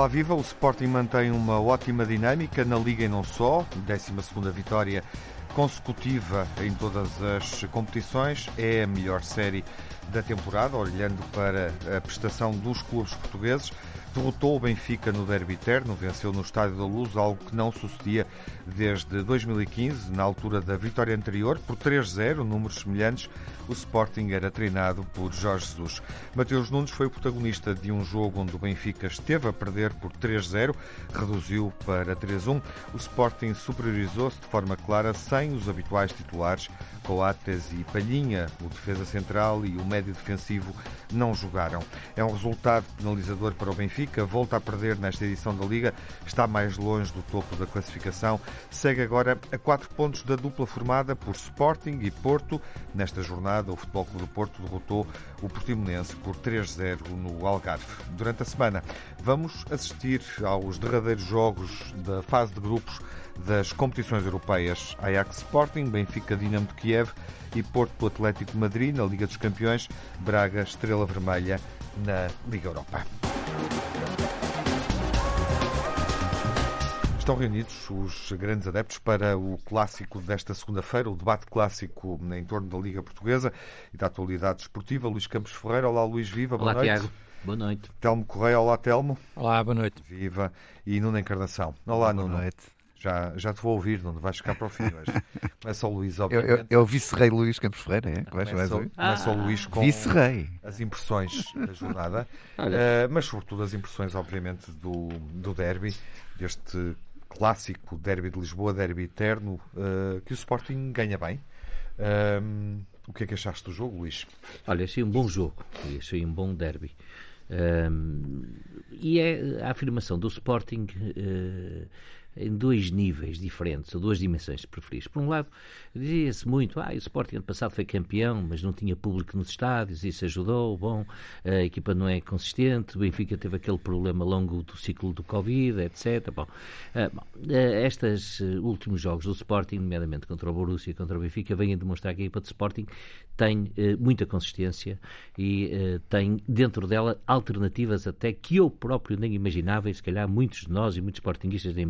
Olá, viva! O Sporting mantém uma ótima dinâmica na Liga e não só. 12 vitória consecutiva em todas as competições. É a melhor série da temporada, olhando para a prestação dos clubes portugueses. Derrotou o Benfica no Derby Eterno, venceu no Estádio da Luz, algo que não sucedia desde 2015, na altura da vitória anterior, por 3-0, números semelhantes. O Sporting era treinado por Jorge Jesus. Mateus Nunes foi o protagonista de um jogo onde o Benfica esteve a perder por 3-0, reduziu para 3-1. O Sporting superiorizou-se de forma clara, sem os habituais titulares, Coates e Palhinha, o defesa central e o médio defensivo, não jogaram. É um resultado penalizador para o Benfica, volta a perder nesta edição da Liga, está mais longe do topo da classificação, segue agora a quatro pontos da dupla formada por Sporting e Porto. Nesta jornada, o Futebol Clube do Porto derrotou o Portimonense por 3-0 no Algarve. Durante a semana, vamos assistir aos derradeiros jogos da fase de grupos das competições europeias Ajax Sporting, Benfica Dinamo de Kiev e Porto Atlético de Madrid na Liga dos Campeões, Braga Estrela Vermelha na Liga Europa. Estão reunidos os grandes adeptos para o clássico desta segunda-feira, o debate clássico em torno da Liga Portuguesa e da atualidade esportiva. Luís Campos Ferreira, olá Luís Viva, boa olá, noite. Tiago. Boa noite. Telmo Correia, olá Telmo. Olá, boa noite. Viva. E Nuno Encarnação. Olá, boa Nuno. noite. Já, já te vou ouvir, não vais ficar para o fim hoje. Começa o Luís, obviamente. eu, eu vice-rei Luís Campos Ferreira, é? Vais, vais Começa, ouvir? começa o Luís com Vice-rei. as impressões da jornada. Eh, mas sobretudo as impressões, obviamente, do, do derby, deste clássico derby de Lisboa, derby eterno, eh, que o Sporting ganha bem. Ehm, o que é que achaste do jogo, Luís? Olha, achei um bom jogo achei um bom derby. Ahm, e é a afirmação do Sporting eh, em dois níveis diferentes, ou duas dimensões, se preferires. Por um lado, dizia-se muito, ah, o Sporting ano passado foi campeão, mas não tinha público nos estádios, isso ajudou, bom, a equipa não é consistente, o Benfica teve aquele problema longo do ciclo do Covid, etc. Bom, ah, bom, eh, estes eh, últimos jogos do Sporting, nomeadamente contra o Borussia e contra o Benfica, vêm a demonstrar que a equipa de Sporting tem eh, muita consistência e eh, tem dentro dela alternativas até que eu próprio nem imaginava e se calhar muitos de nós e muitos sportinguistas nem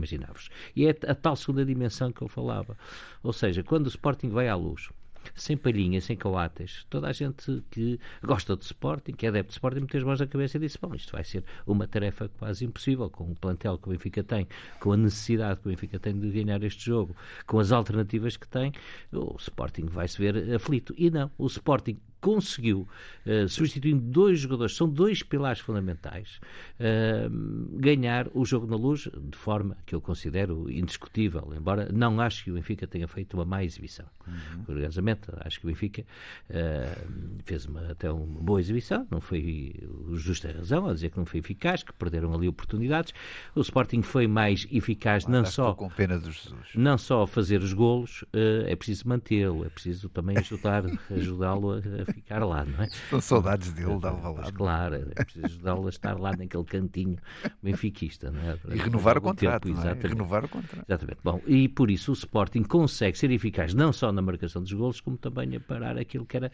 E é a tal segunda dimensão que eu falava. Ou seja, quando o Sporting vai à luz, sem palhinha, sem coates, toda a gente que gosta de Sporting, que é adepto de Sporting, meteu as mãos na cabeça e disse, bom, isto vai ser uma tarefa quase impossível, com o plantel que o Benfica tem, com a necessidade que o Benfica tem de ganhar este jogo, com as alternativas que tem, o Sporting vai se ver aflito. E não, o Sporting conseguiu, uh, substituindo dois jogadores, são dois pilares fundamentais, uh, ganhar o jogo na luz de forma que eu considero indiscutível, embora não acho que o Benfica tenha feito uma má exibição. Uhum. Curiosamente, acho que o Benfica uh, fez uma, até uma boa exibição, não foi justa razão a dizer que não foi eficaz, que perderam ali oportunidades. O Sporting foi mais eficaz, não só com pena Jesus. não só fazer os golos, é preciso mantê-lo, é preciso também ajudar, ajudá-lo a ficar lá, não é? São saudades dele, dá valado. claro, é preciso ajudá-lo a estar lá naquele cantinho benfiquista, não é? E renovar o contrato, tempo, é? E exatamente. renovar o contrato. Exatamente. Bom, e por isso o Sporting consegue ser eficaz não só na marcação dos golos, como também a parar aquilo que era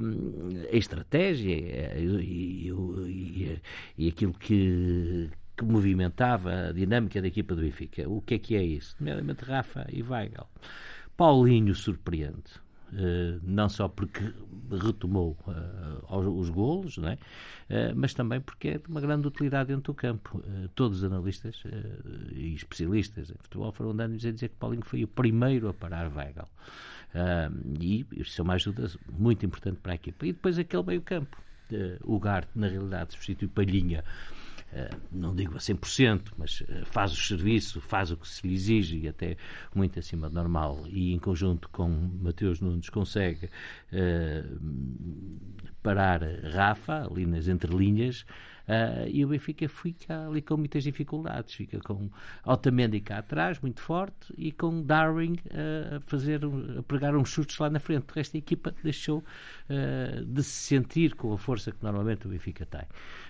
hum, a estratégia eh, e, e- e- e aquilo que, que movimentava a dinâmica da equipa do Benfica. O que é que é isso? Nomeadamente Rafa e Weigl. Paulinho surpreende. Uh, não só porque retomou aos- os golos, não é? Uh, mas também porque é de uma grande utilidade dentro do campo. Todos os analistas e especialistas em futebol foram andando a dizer que Paulinho foi o primeiro a parar Weigl. E isso é uma ajuda muito importante para a equipa. E depois aquele meio campo. O Garte, na realidade, substitui Palhinha não digo a 100%, mas uh, faz o serviço, faz o que se lhe exige e até muito acima do normal. E em conjunto com Mateus Nunes consegue uh, parar Rafa ali nas entrelinhas. Uh, e o Benfica fica ali com muitas dificuldades. Fica com Otamendi cá atrás, muito forte, e com Darwin uh, a fazer, a pregar uns chutes lá na frente. O resto da equipa deixou uh, de se sentir com a força que normalmente o Benfica tem.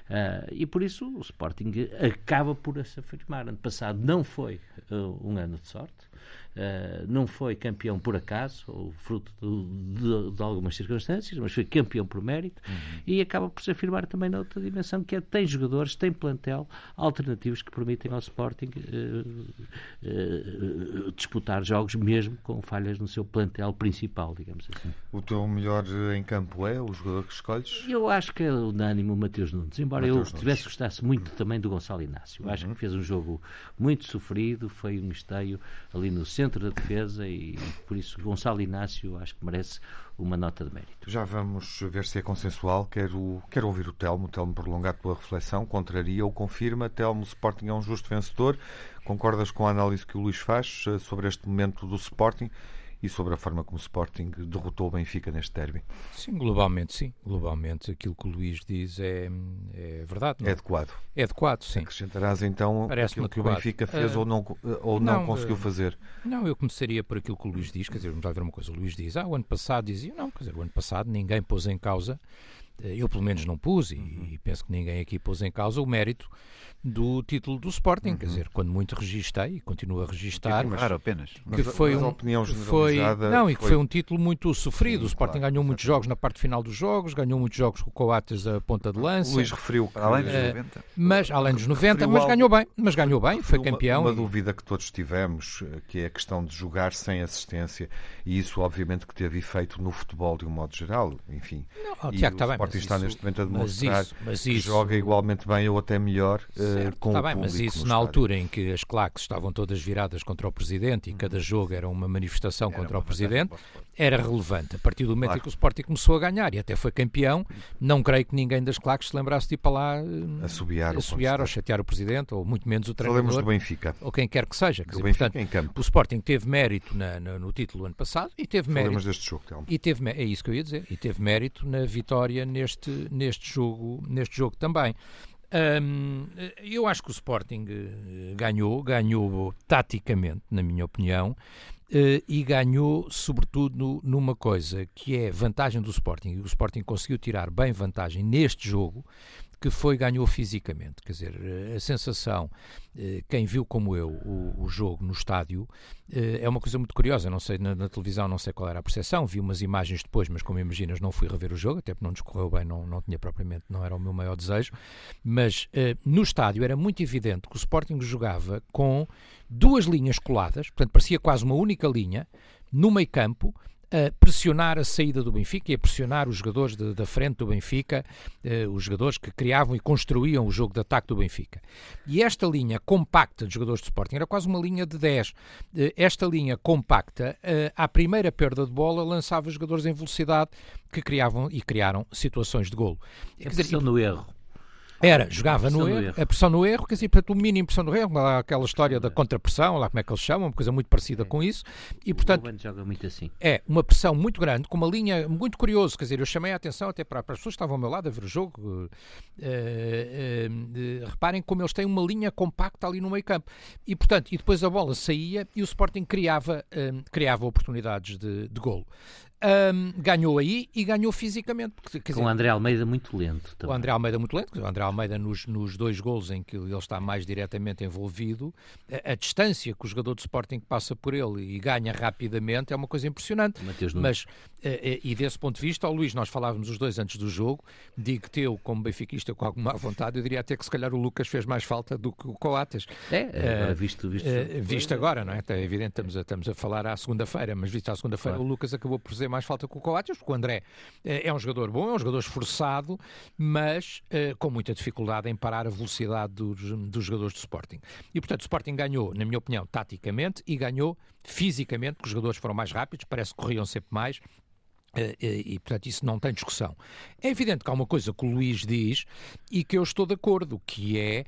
Uh, e por isso o Sporting acaba por se afirmar. Ano passado não foi uh, um ano de sorte. Uh, não foi campeão por acaso, ou fruto de, de, de, algumas circunstâncias, mas foi campeão por mérito uhum. e acaba por se afirmar também na outra dimensão, que é tem jogadores, tem plantel alternativos que permitem ao Sporting uh, uh, disputar jogos mesmo com falhas no seu plantel principal, digamos assim. O teu melhor em campo é o jogador que escolhes? Eu acho que é unânime o Mateus Nunes, embora Mateus eu tivesse gostasse muito também do Gonçalo Inácio. Uhum. Acho que fez um jogo muito sofrido, foi um esteio ali no centro da defesa e por isso Gonçalo Inácio acho que merece uma nota de mérito. Já vamos ver se é consensual. Quero, quero ouvir o Telmo. O Telmo prolongar a tua reflexão. Contraria ou confirma? Telmo, o Sporting é um justo vencedor. Concordas com a análise que o Luís faz eh, sobre este momento do Sporting? E sobre a forma como o Sporting derrotou o Benfica neste derby. Sim, globalmente sim. Globalmente aquilo que o Luís diz é, é verdade. Não? É adequado. É adequado, sim. Acrescentarás então aquilo que o Benfica fez uh, ou não, ou não, não conseguiu uh, fazer? Não, eu começaria por aquilo que o Luís diz. Quer dizer, vamos lá ver uma coisa. O Luís diz, ah, o ano passado dizia, não, quer dizer, o ano passado ninguém pôs em causa eu pelo menos não pus e, uhum. e, penso que ninguém aqui pôs em causa o mérito do título do Sporting, uhum. quer dizer, quando muito registei e continuo a registar, claro, apenas. que mas, foi um opinião foi não e que foi... um título muito sofrido. Sim, o Sporting claro, ganhou muitos jogos na parte final dos jogos, ganhou muitos jogos com o Coates a ponta de lança. Luís referiu que, além dos 90, uh, mas além dos 90, mas ganhou bem, mas ganhou bem, foi campeão. Uma, uma dúvida que todos tivemos, que é a questão de jogar sem assistência, e isso obviamente que teve efeito no futebol de um modo geral, enfim. Não, oh, Tiago, o tá Sporting está neste momento a demonstrar isso, que isso, joga igualmente bem ou até melhor uh, com tá o bem, Mas isso na altura em que as claques estavam todas viradas contra o Presidente e uhum. cada jogo era uma manifestação era contra uma o Presidente, era relevante. A partir do momento claro. em que o Sporting começou a ganhar e até foi campeão, não creio que ninguém das claques se lembrasse de ir para lá uh, assobiar, assobiar ou chatear o Presidente, ou muito menos o treinador. Falemos do Benfica. Ou quem quer que seja. Quer dizer, portanto. O Sporting teve mérito na, na, no título ano passado e teve Falemos mérito. deste jogo, Telmo. E teve, é isso que eu ia dizer. E teve mérito na vitória neste, neste, jogo, neste jogo também. Um, eu acho que o Sporting eh, ganhou, ganhou taticamente, na minha opinião, e ganhou sobretudo numa coisa que é vantagem do Sporting. O Sporting conseguiu tirar bem vantagem neste jogo, que foi ganhou fisicamente. Quer dizer, a sensação, eh, quem viu como eu o, o jogo no estádio, eh, é uma coisa muito curiosa. Não sei, na, na, televisão não sei qual era a percepção, vi umas imagens depois, mas como imaginas, não fui rever o jogo, até porque não discorreu bem, não, não tinha propriamente, não era o meu maior desejo. Mas eh, no estádio era muito evidente que o Sporting jogava com duas linhas coladas, portanto parecia quase uma única linha, no meio campo a pressionar a saída do Benfica e a pressionar os jogadores de, da frente do Benfica, eh, os jogadores que criavam e construíam o jogo de ataque do Benfica. E esta linha compacta de jogadores de Sporting era quase uma linha de 10. Eh, esta linha compacta, eh, à primeira perda de bola, lançava os jogadores em velocidade que criavam e criaram situações de golo. A pressão no erro. Era, jogava no erro, erro, a pressão no erro, quer dizer, portanto, o mínimo pressão no erro, aquela história da contrapressão, lá como é que eles chamam, uma coisa muito parecida com isso, e portanto, joga muito assim. é uma pressão muito grande, com uma linha muito curiosa, quer dizer, eu chamei a atenção até para, para as pessoas que estavam ao meu lado a ver o jogo, uh, uh, uh, reparem como eles têm uma linha compacta ali no meio campo, e portanto, e depois a bola saía e o Sporting criava, criava oportunidades de, de golo. Um, ganhou aí e ganhou fisicamente. Porque, Com dizer, o André Almeida muito lento. Também. O André Almeida muito lento. O André Almeida nos, nos dois gols em que ele está mais diretamente envolvido, a, a, distância que o jogador de Sporting passa por ele e ganha rapidamente é uma coisa impressionante. Mas, eh, eh, e desse ponto de vista, ao Luís, nós falávamos os dois antes do jogo, digo que eu, como benfiquista, com alguma vontade, eu diria até que se calhar o Lucas fez mais falta do que o Coates. É, agora visto, visto, uh, visto agora, não é? É evidente, estamos a, estamos a falar à segunda-feira, mas visto à segunda-feira, claro. o Lucas acabou por ser mais falta com o Coates, porque o André é um jogador bom, é um jogador esforçado, mas uh, com muita dificuldade em parar a velocidade dos, dos jogadores do Sporting. E, portanto, o Sporting ganhou, na minha opinião, taticamente e ganhou fisicamente, porque os jogadores foram mais rápidos, parece que corriam sempre mais, eh, eh, e, portanto, isso não tem discussão. É evidente que há uma coisa que o Luís diz e que eu estou de acordo, que é,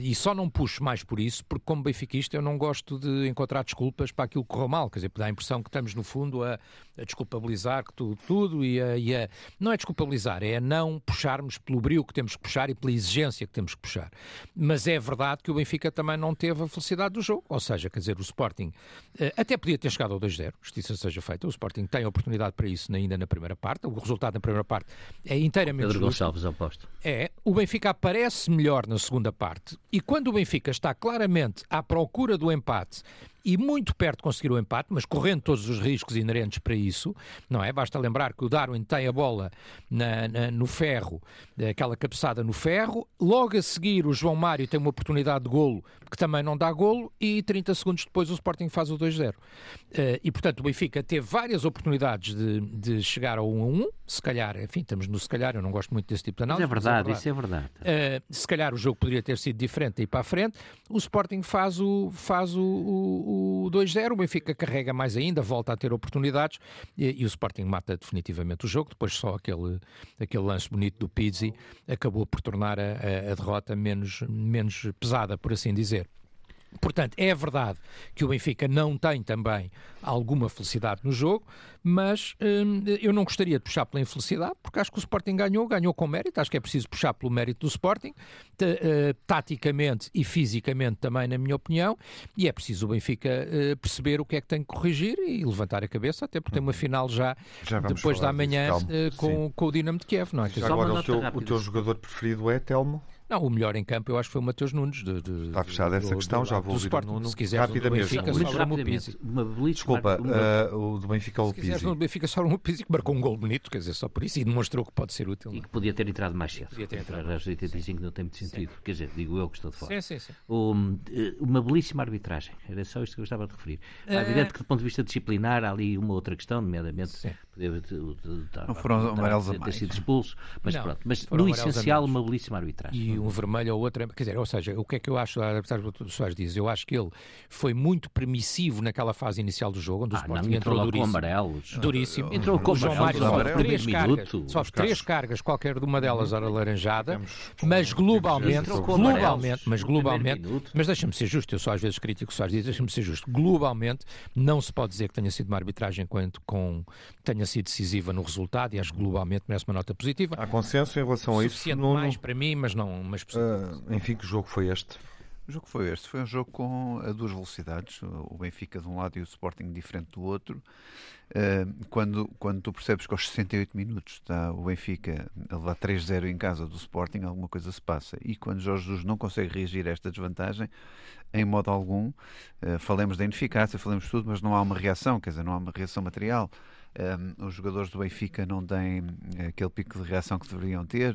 e só não puxo mais por isso, porque como benfiquista eu não gosto de encontrar desculpas para aquilo que correu mal, quer dizer, dá a impressão que estamos no fundo a, a desculpabilizar tudo, tudo e, a, e a, não é desculpabilizar, é não puxarmos pelo brilho que temos que puxar e pela exigência que temos que puxar. Mas é verdade que o Benfica também não teve a felicidade do jogo, ou seja, quer dizer, o Sporting uh, até podia ter chegado ao 2-0, justiça seja feita, o Sporting tem a oportunidade para isso ainda na primeira parte. O resultado na primeira parte é inteiramente Pedro justo. Gonçalves, aposto. É. O Benfica aparece melhor na segunda parte e quando o Benfica está claramente à procura do empate e muito perto de conseguir o empate, mas correndo todos os riscos inerentes para isso, não é? Basta lembrar que o Darwin tem a bola na, na, no ferro, aquela cabeçada no ferro, logo a seguir o João Mário tem uma oportunidade de golo que também não dá golo e 30 segundos depois o Sporting faz o 2-0. Uh, eh, e portanto o Benfica teve várias oportunidades de, de chegar ao 1 1, se calhar, enfim, estamos no se calhar, eu não gosto muito desse tipo de análise. Mas é verdade, mas é verdade. isso é verdade. Uh, se calhar o jogo poderia ter sido diferente e para a frente, o Sporting faz o, faz o, o, o 2-0, o Benfica carrega mais ainda, volta a ter oportunidades e, e, o Sporting mata definitivamente o jogo, depois só aquele, aquele lance bonito do Pizzi acabou por tornar a, a, derrota menos, menos pesada, por assim dizer. Portanto, é verdade que o Benfica não tem também alguma felicidade no jogo, mas hum, eu não gostaria de puxar pela infelicidade, porque acho que o Sporting ganhou, ganhou com mérito, acho que é preciso puxar pelo mérito do Sporting, uh, taticamente e fisicamente também, na minha opinião, e é preciso o Benfica uh, perceber o que é que tem que corrigir e levantar a cabeça, até porque tem uma final já, já depois da manhã uh, com, com, o Dinamo de Kiev, não é? Já agora o teu, o teu jogador preferido é Telmo? Não, o melhor em campo eu acho que foi o Mateus Nunes. De, de, Está fechada essa do, questão, do, já vou ouvir o Nuno. Se quiser, rapidamente. Benfica, muito rapidamente. Uma Desculpa, uh, o do Benfica ou o Pizzi. Se quiser, o Benfica só um Pizzi que marcou um gol bonito, quer dizer, só por isso, e demonstrou que pode ser útil. E que podia ter entrado mais cedo. Podia ter entrado. Às 85 não tem muito sentido. Sim. Quer dizer, digo eu que estou de fora. Sim, sim, sim. Eh, uma belíssima arbitragem. Era só isto que eu gostava de referir. É evidente que do ponto de vista disciplinar há ali uma outra questão, nomeadamente não foram amarelos a mais. ter sido expulso, mas não, pronto. Mas no essencial, uma belíssima arbitragem. E um vermelho ou outro, quer dizer, ou seja, o que é que eu acho, apesar do que o Soares diz, eu acho que ele foi muito permissivo naquela fase inicial do jogo, onde o ah, Sporting entrou, entrou duríssimo. com amarelos. Duríssimo. Entrou com o João Mário sofre três cargas, sofre três cargas, qualquer uma delas era laranjada, mas globalmente, globalmente, mas globalmente, mas deixa-me ser justo, eu só às vezes critico o Soares diz, deixa-me ser justo, globalmente não se pode dizer que tenha sido uma arbitragem quanto com tenha sido decisiva no resultado e acho que globalmente merece uma nota positiva. Há consenso em relação a isso? Suficiente no, mais para mim, mas não... Mas... Uh, enfim, que jogo foi este? O jogo foi este. Foi um jogo com a duas velocidades. O Benfica de um lado e o Sporting diferente do outro. Uh, quando, quando tu percebes que aos 68 minutos está o Benfica a levar 3-0 em casa do Sporting, alguma coisa se passa. E quando Jorge Jesus não consegue reagir a esta desvantagem, em modo algum, uh, falemos da ineficácia, falemos tudo, mas não há uma reação, quer dizer, não há uma reação material. Um, os jogadores do Benfica não têm aquele pico de reação que deveriam ter.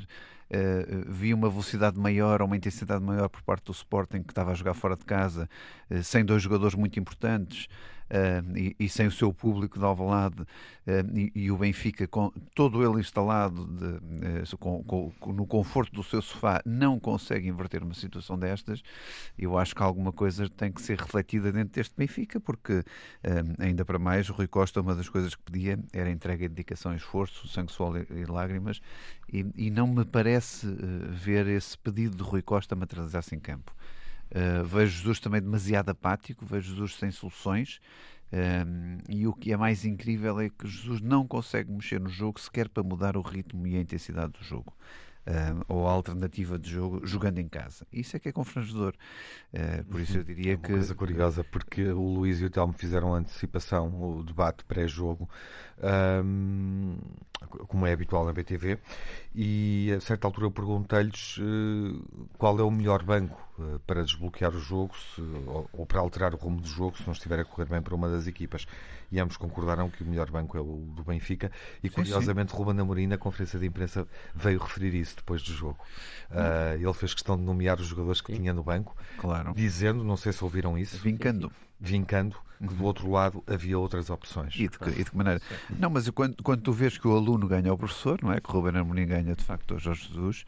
Uh, vi uma velocidade maior, uma intensidade maior por parte do Sporting que estava a jogar fora de casa, uh, sem dois jogadores muito importantes uh, e, e, sem o seu público de Alvalade uh, e, e, o Benfica com todo ele instalado de, uh, com, com, no conforto do seu sofá não consegue inverter uma situação destas. Eu acho que alguma coisa tem que ser refletida dentro deste Benfica porque ainda para mais o Rui Costa uma das coisas que pedia era entrega de dedicação esforço, sangue, suor e, e lágrimas e, e, não me parece ver esse pedido de Rui Costa materializar-se em campo Uh, vejo Jesus também demasiado apático, vejo Jesus sem soluções. Um, e o que é mais incrível é que Jesus não consegue mexer no jogo sequer para mudar o ritmo e a intensidade do jogo. Um, ou a alternativa de jogo jogando em casa. Isso é que é confrangedor. Uh, por isso eu diria é uma que. coisa curiosa, porque o Luís e o Telmo fizeram a antecipação, o debate pré-jogo, um, como é habitual na BTV, e a certa altura eu perguntei-lhes uh, qual é o melhor banco uh, para desbloquear o jogo se, ou, ou, para alterar o rumo do jogo se não estiver a correr bem para uma das equipas. E ambos concordaram que o melhor banco é o do Benfica, e sim, curiosamente sim. Ruben Amorim, na conferência de imprensa, veio referir isso depois do jogo. Uh, ele fez questão de nomear os jogadores que sim. tinha no banco, claro. dizendo, não sei se ouviram isso, vincando vincando que do outro lado havia outras opções. E de que, e de que maneira? Não, mas quando, quando tu vês que o aluno ganha ao professor, não é? Que o Ruben Amorim ganha de facto ao Jorge Jesus,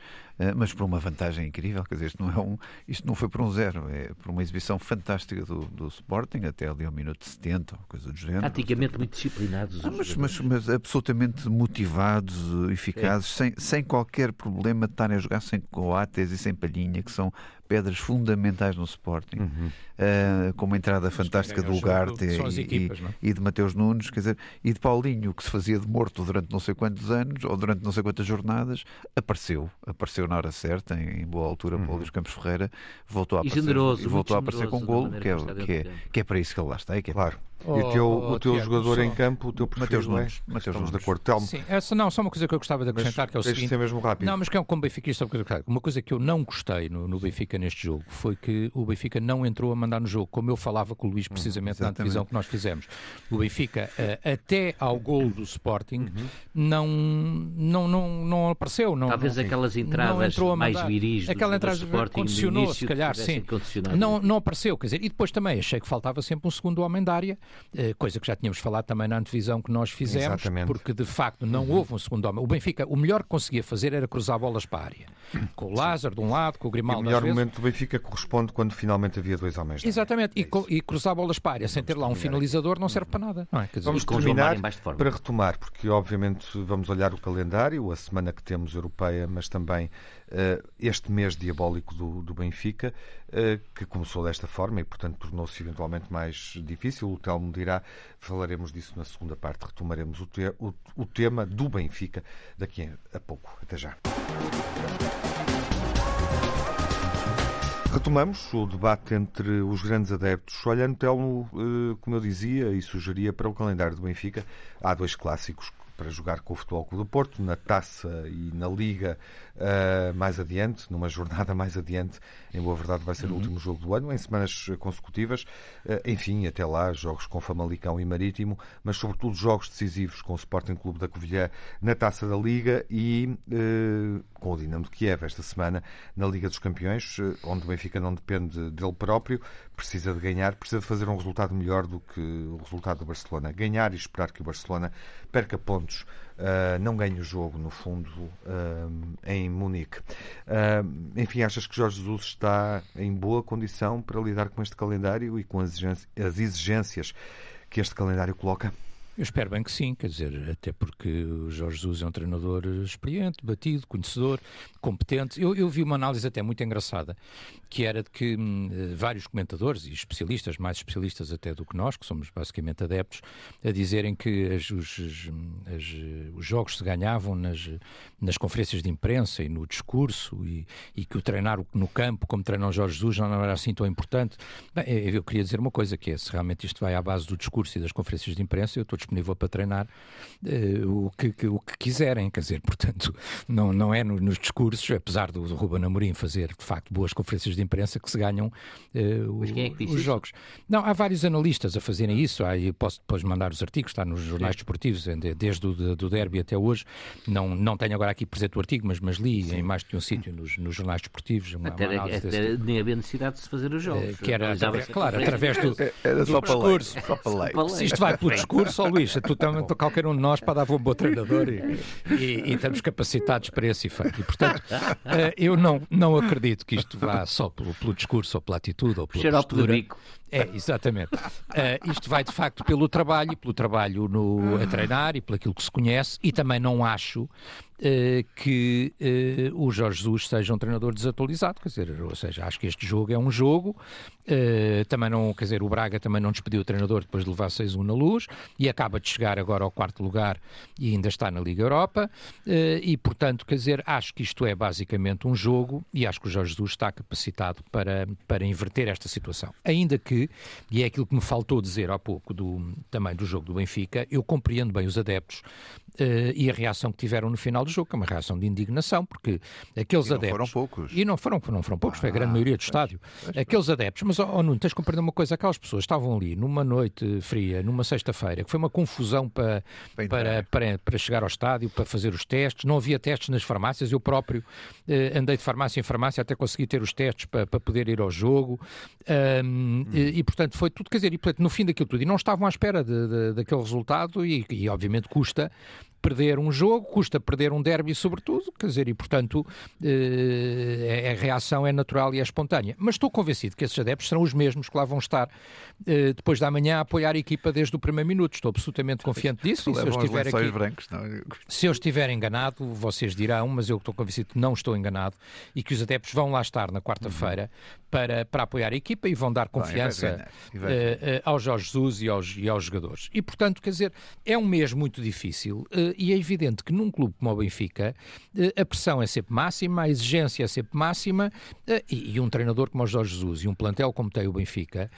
mas por uma vantagem incrível, quer dizer, isto não, é um, isto não foi por um zero, é por uma exibição fantástica do, do Sporting, até ali ao minuto 70, ou coisa do género. Praticamente muito disciplinados. Ah, mas, mas, mas, absolutamente motivados, eficazes, é. sem, sem qualquer problema de estarem a jogar sem coates e sem palhinha, que são pedras fundamentais no Sporting, uhum. uh, com uma entrada fantástica do lugar Duarte e, equipas, e, e, de Mateus Nunes, quer dizer, e de Paulinho, que se fazia de morto durante não sei quantos anos ou durante não sei quantas jornadas, apareceu, apareceu na hora certa, em, boa altura, uhum. para o Luís Campos Ferreira, voltou a aparecer, generoso, voltou a aparecer com golo, que é, que, é, que é para isso que ele lá está. Que é claro. E o teu, oh, o teu Tiago, jogador só... em campo, o teu preferido Mateus é? Mateus Estamos de acordo. Telmo. Sim, essa não, só uma coisa que eu gostava de acrescentar, mas, que é o seguinte... ser mesmo rápido. Não, mas que é um como benfiquista, uma coisa que eu não gostei no, no, Benfica neste jogo foi que o Benfica não entrou a mandar no jogo, como eu falava com o Luís precisamente hum, na divisão que nós fizemos. O Benfica, uh, até ao gol do Sporting, uhum. não, não, não, não apareceu. Não, Talvez não, aquelas entradas mais viris Aquela entrada condicionou, se calhar, sim. Não, não apareceu, quer dizer, e depois também achei que faltava sempre um segundo homem da área, coisa que já tínhamos falado também na antevisão que nós fizemos, Exatamente. porque de facto não uhum. houve um segundo homem. O Benfica, o melhor que conseguia fazer era cruzar bolas para a área. Com o Lázaro de um lado, com o Grimaldo. O melhor momento do Benfica corresponde quando finalmente havia dois homens. Exatamente, e, e, cruzar bolas para a área sem ter lá um finalizador não serve para nada. Não é? dizer, vamos terminar para retomar, porque obviamente vamos olhar o calendário, a semana que temos europeia, mas também este mês diabólico do, do Benfica, uh, que começou desta forma e, portanto, tornou-se eventualmente mais difícil. O Telmo dirá, falaremos disso na segunda parte, retomaremos o, te o, o tema do Benfica daqui a pouco. Até já. Retomamos o debate entre os grandes adeptos. Olhando, Telmo, eh, como eu dizia e sugeria para o calendário do Benfica, há dois clássicos para jogar com o Futebol Clube do Porto, na Taça e na Liga uh, mais adiante, numa jornada mais adiante. Em boa verdade, vai ser uhum. o último jogo do ano, em semanas consecutivas. Uh, enfim, até lá, jogos com Famalicão e Marítimo, mas sobretudo jogos decisivos com o Sporting Clube da Covilhã na Taça da Liga e uh, com o Dinamo de Kiev esta semana na Liga dos Campeões, onde o Benfica não depende dele próprio, precisa de ganhar, precisa de fazer um resultado melhor do que o resultado do Barcelona. Ganhar e esperar que o Barcelona perca pontos, uh, não ganhe o jogo, no fundo, uh, em Munique. Uh, enfim, achas que Jorge Jesus está em boa condição para lidar com este calendário e com as exigências que este calendário coloca? Eu espero bem que sim, quer dizer, até porque o Jorge Jesus é um treinador experiente, batido, conhecedor, competente. Eu, eu vi uma análise até muito engraçada, que era de que hum, vários comentadores e especialistas, mais especialistas até do que nós, que somos basicamente adeptos, a dizerem que as, os, as, os, jogos se ganhavam nas, nas conferências de imprensa e no discurso e, e, que o treinar no campo, como treinou Jorge Jesus, não era assim tão importante. Bem, eu queria dizer uma coisa, que é, se realmente isto vai à base do discurso e das conferências de imprensa, eu estou disponível para treinar uh, o, que, que, o que quiserem, quer dizer, portanto, não, não é no, nos discursos, apesar do, do Ruben Amorim fazer, de facto, boas conferências de imprensa que se ganham uh, é os jogos. Não, há vários analistas a fazerem isso, aí posso depois mandar os artigos, está nos jornais desportivos, desde o do derby até hoje, não, não tenho agora aqui presente o artigo, mas, mas li Sim. em mais de um sítio nos, nos jornais desportivos. Uma, até, uma até nem havia necessidade de se fazer os jogos. Uh, que era, através, claro, através do, era do só discurso. Só para lei. Se isto vai pelo discurso, ó Luís, tu também, qualquer um de nós para dar um bom treinador e, e, e estamos capacitados para esse efeito. E, portanto, uh, eu não, não acredito que isto vá só pelo, pelo discurso ou pela atitude ou pela Xerope postura. É, exatamente. Uh, isto vai de facto pelo trabalho, pelo trabalho no, a treinar e pelo aquilo que se conhece, e também não acho Uh, que uh, o Jorge Jesus seja um treinador desatualizado, quer dizer, ou seja, acho que este jogo é um jogo, também não, quer dizer, o Braga também não despediu o treinador depois de levar 6-1 na luz e acaba de chegar agora ao quarto lugar e ainda está na Liga Europa e, portanto, quer dizer, acho que isto é basicamente um jogo e acho que o Jorge Jesus está capacitado para, para inverter esta situação. Ainda que, e é aquilo que me faltou dizer há pouco do, também do jogo do Benfica, eu compreendo bem os adeptos e a reação que tiveram no final do jogo, que é uma reação de indignação, porque aqueles e não adeptos. foram poucos. E não foram, não foram poucos, ah, foi a grande maioria do estádio. Pois, aqueles adeptos, mas, oh, Nuno, tens que compreender uma coisa: aquelas pessoas estavam ali numa noite fria, numa sexta-feira, que foi uma confusão para, para, para, para, chegar ao estádio, para fazer os testes. Não havia testes nas farmácias, eu próprio eh, andei de farmácia em farmácia até conseguir ter os testes para, para poder ir ao jogo. Um, hum. e, e, portanto, foi tudo, quer dizer, e, portanto, no fim daquilo tudo. E não estavam à espera de, de, daquele resultado, e, e obviamente custa perder um jogo, custa perder um derby, sobretudo, quer dizer, e portanto eh, a reação é natural e é espontânea. Mas estou convencido que esses adeptos serão os mesmos que lá vão estar eh, depois da manhã a apoiar a equipa desde o primeiro minuto. Estou absolutamente confiante disso. E se eu estiver aqui, brancos, se eu estiver enganado, vocês dirão, mas eu estou convencido que não estou enganado e que os adeptos vão lá estar na quarta-feira uhum. para, para apoiar a equipa e vão dar confiança uh, uh, ao Jorge Jesus e aos, e aos jogadores. E, portanto, quer dizer, é um mês muito difícil uh, e é evidente que num clube como o Benfica a pressão é sempre máxima, a exigência é sempre máxima e, e, um treinador como o Jorge Jesus e um plantel como tem o Benfica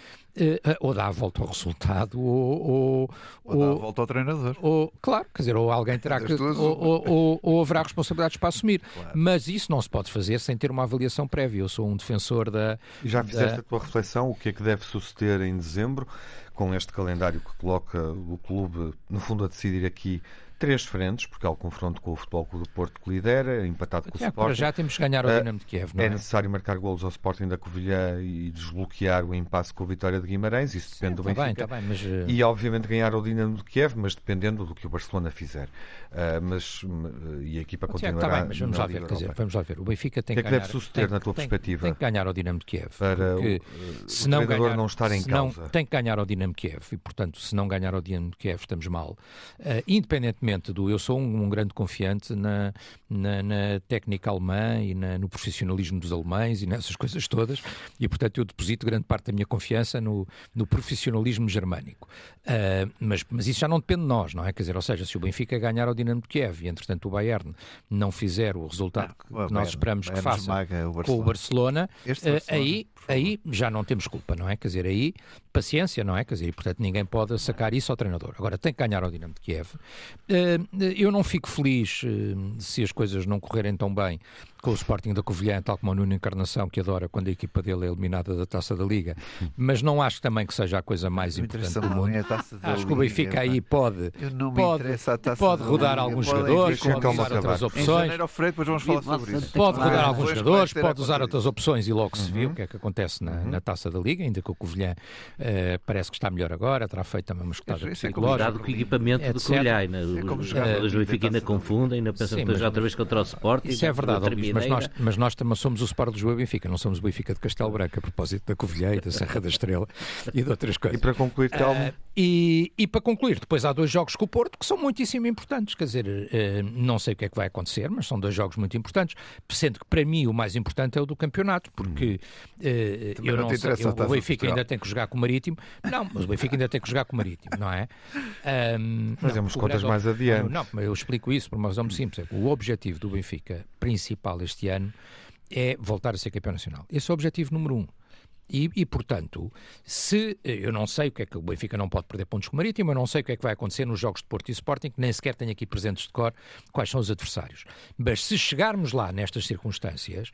ou dá a volta ao resultado ou, ou, ou dá a volta ao treinador. Ou, claro, quer dizer, ou alguém terá que. Ou, ou, ou, haverá responsabilidades para assumir. Claro. Mas isso não se pode fazer sem ter uma avaliação prévia. Eu sou um defensor da. E já fizeste da... a tua reflexão, o que é que deve suceder em dezembro, com este calendário que coloca o clube, no fundo, a decidir aqui três frentes, porque há o confronto com o Futebol Clube do Porto que lidera, empatado com o Sporting. já temos que ganhar o ah, Dinamo de Kiev, não é? É necessário marcar golos ao Sporting da Covilhã e desbloquear o impasse com a vitória de Guimarães, isso depende Sim, do tá Benfica. Bem, tá bem, mas... Eh, e obviamente ganhar o Dinamo de Kiev, mas dependendo do que o Barcelona fizer. Uh, mas, e a equipa continuará... Está bem, mas vamos lá ver, quer dizer, vamos lá ver. O Benfica tem que, que, é que deve suceder tem, na tua tem, perspectiva? Tem que ganhar ao Dinamo de Kiev. Para porque, o, se o não ganhar, não estar em causa. Não, tem que ganhar ao Dinamo de Kiev e, portanto, se não ganhar ao Dinamo de Kiev, estamos mal. Uh, independentemente do... Eu sou um, um grande confiante na, na, na técnica alemã e na, no profissionalismo dos alemães e nessas coisas todas, e portanto eu deposito grande parte da minha confiança no, no profissionalismo germânico. Uh, mas, mas isso já não depende de nós, não é? Quer dizer, ou seja, se o Benfica ganhar ao Dinamo de Kiev e entretanto o Bayern não fizer o resultado não, que, que nós esperamos que faça o com o Barcelona, uh, aí, aí já não temos culpa, não é? Quer dizer, aí paciência, não é? Quer dizer, portanto ninguém pode sacar isso ao treinador. Agora tem que ganhar ao Dinamo de Kiev. Uh, eu não fico feliz eh, se as coisas não correrem tão bem com o Sporting da Covilhã, tal como o Nuno Encarnação, que adora quando a equipa dele é eliminada da Taça da Liga, mas não acho também que seja a coisa mais importante do mundo. acho que o Benfica aí pode, pode, pode rodar alguns jogadores, pode usar outras opções. Pode rodar alguns jogadores, pode usar outras opções e logo se viu o que é que acontece na, na Taça da Liga, ainda que o Covilhã uh, parece que está melhor agora, terá feito também uma escutada psicológica. Cuidado com o equipamento do Covilhã, os Benfica ainda confundem, ainda pensam que já outra vez contra o Sporting. Isso é verdade, mas nós, mas nós também somos o Sport de Lisboa e Benfica, não somos o Benfica de Castelo Branco, a propósito da Covilhã da Serra da Estrela e de outras coisas. E para concluir, Telmo? Uh, e, e para concluir, depois há dois jogos com o Porto que são muitíssimo importantes, quer dizer, uh, não sei o que é que vai acontecer, mas são dois jogos muito importantes, sendo que para mim o mais importante é o do campeonato, porque uh, eu não, sei, eu, o Benfica ainda tem que jogar com o Marítimo, não, mas o Benfica ainda tem que jogar com o Marítimo, não é? Um, Fazemos não, contas mais adiante. Não, mas eu explico isso por uma razão muito simples, é que o objetivo do Benfica principal este ano é voltar a ser campeão nacional. Esse é o objetivo número um. E, e, portanto, se eu não sei o que é que o Benfica não pode perder pontos com o Marítimo, eu não sei o que é que vai acontecer nos jogos de Porto e Sporting, que nem sequer tenho aqui presentes de cor quais são os adversários. Mas se chegarmos lá nestas circunstâncias,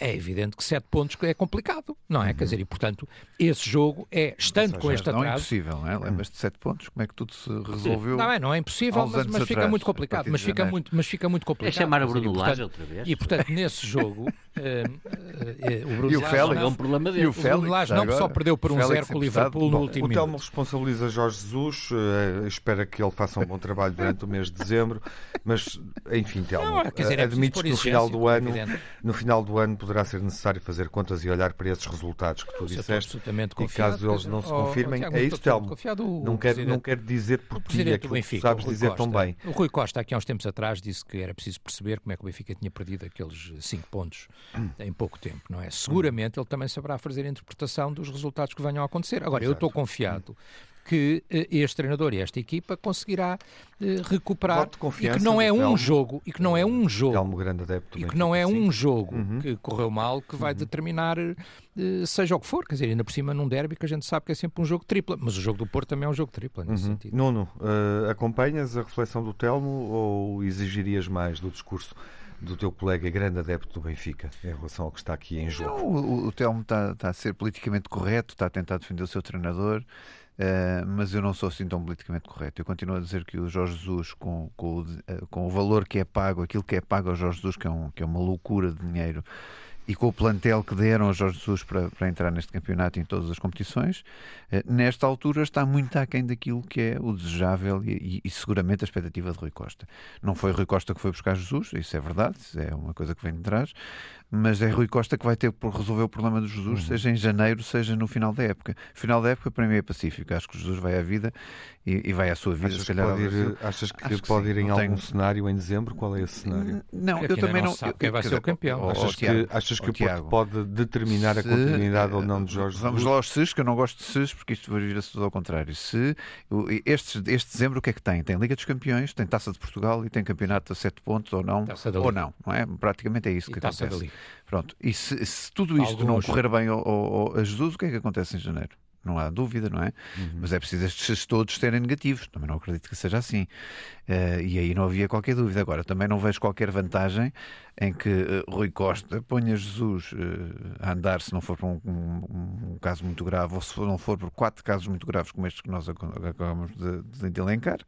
é evidente que sete pontos é complicado, não é? Uhum. Quer dizer, e portanto, esse jogo é, estando seja, com este atraso. Não é impossível, não é? Lembras-te de sete pontos? Como é que tudo se resolveu? Não é, não é impossível, mas, mas fica muito complicado. Mas fica muito, mas fica muito complicado. É chamar a Bruno Lage outra vez. E portanto, nesse jogo, uh, uh, o Bruno e o Félix, é um problema dele. E o Félix, não só perdeu por um zero com o Liverpool no último O Telmo responsabiliza Jorge Jesus, uh, espera que ele faça um bom trabalho durante o mês de dezembro, mas enfim, Telmo, é admites que no final do ano, no final do ano poderá ser necessário fazer contas e olhar para esses resultados que tu disseste. E caso eles não se confirmem, é isso, Telmo. Não quer, não quer dizer por ti aquilo que sabes dizer tão bem. O Rui Costa, aqui há uns tempos atrás, disse que era preciso perceber como é que o Benfica tinha perdido aqueles 5 pontos em pouco tempo, não é? Seguramente ele também saberá fazer a interpretação dos resultados que venham a acontecer. Agora, Exato. eu estou confiado que uh, este treinador e esta equipa conseguirá uh, recuperar e que não é um jogo e que não é um jogo grande adepto e que não é um jogo uhum. que correu mal que vai uhum. determinar uh, seja o que for, quer dizer, ainda por cima num derby que a gente sabe que é sempre um jogo tripla, mas o jogo do Porto também é um jogo tripla nesse uhum. sentido. Nuno, acompanhas a reflexão do Telmo ou exigirias mais do discurso do teu colega grande adepto do Benfica em relação ao que está aqui em jogo? Não, o, o Telmo está, está, a ser politicamente correto, está a tentar defender o seu treinador, uh, mas eu não sou assim tão politicamente correto. Eu continuo a dizer que o Jorge Jesus, com, com, uh, com o valor que é pago, aquilo que é pago ao Jorge Jesus, que é, um, que é uma loucura de dinheiro, e com o plantel que deram ao Jorge Jesus para, para entrar neste campeonato em todas as competições, eh, nesta altura está muito aquém daquilo que é o desejável e, e, e, seguramente a expectativa de Rui Costa. Não foi Rui Costa que foi buscar Jesus, isso é verdade, isso é uma coisa que vem de trás, mas é Rui Costa que vai ter por resolver o problema do Jesus, uhum. seja em janeiro, seja no final da época. Final da época, para mim, é pacífico. Acho que Jesus vai à vida e, e vai à sua vida. Achas que pode ir, achas que Acho pode que ir em algum tenho... cenário em dezembro? Qual é esse cenário? Não, eu também não. Sabe quem vai ser o campeão. Achas que, achas que o Porto pode determinar se, a continuidade ou não de Jorge Vamos lá aos SES, que eu não gosto de SES, porque isto vai vir a tudo ao contrário. Se este, este dezembro, o que é que tem? Tem Liga dos Campeões, tem Taça de Portugal e tem campeonato a 7 pontos ou não? Ou não, não é? Praticamente é isso e que taça acontece. Pronto, e se, se tudo isto Alguns... não correr bem ao, ao, a Jesus, o que é que acontece em janeiro? não há dúvida, não é? Uhum. Mas é preciso estes todos serem negativos. Também não acredito que seja assim. Uh, e aí não havia qualquer dúvida. Agora, também não vejo qualquer vantagem em que uh, Rui Costa ponha Jesus uh, a andar, se não for por um, um, um, caso muito grave, ou se não for por quatro casos muito graves como estes que nós acabamos de, de elencar,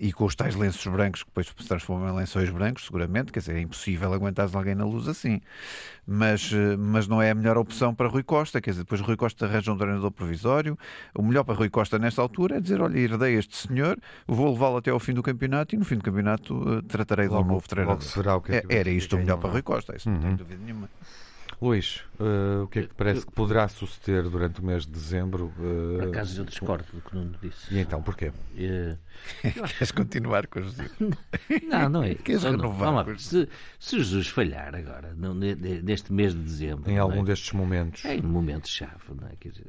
e com os tais lenços brancos que depois se transformam em lençóis brancos, seguramente, quer dizer, é impossível aguentar alguém na luz assim. Mas, mas não é a melhor opção para Rui Costa, quer dizer, depois Rui Costa arranja um treinador provisório. O melhor para Rui Costa nesta altura é dizer: olha, herdei este senhor, vou levá-lo até ao fim do campeonato e no fim do campeonato tratarei de um novo treinador. Será o que é, é era isto o melhor para Rui Costa, isso uhum. não tenho dúvida nenhuma. Luís, uh, o que é que parece que poderá suceder durante o mês de dezembro? Uh, Por acaso eu discordo do que Nuno disse. E então, porquê? Uh, Queres continuar com Jesus? Não, não é. Queres renovar? Não, se, se Jesus falhar agora, neste mês de dezembro. Em algum é? destes momentos. É em momentos-chave, não é? Quer dizer,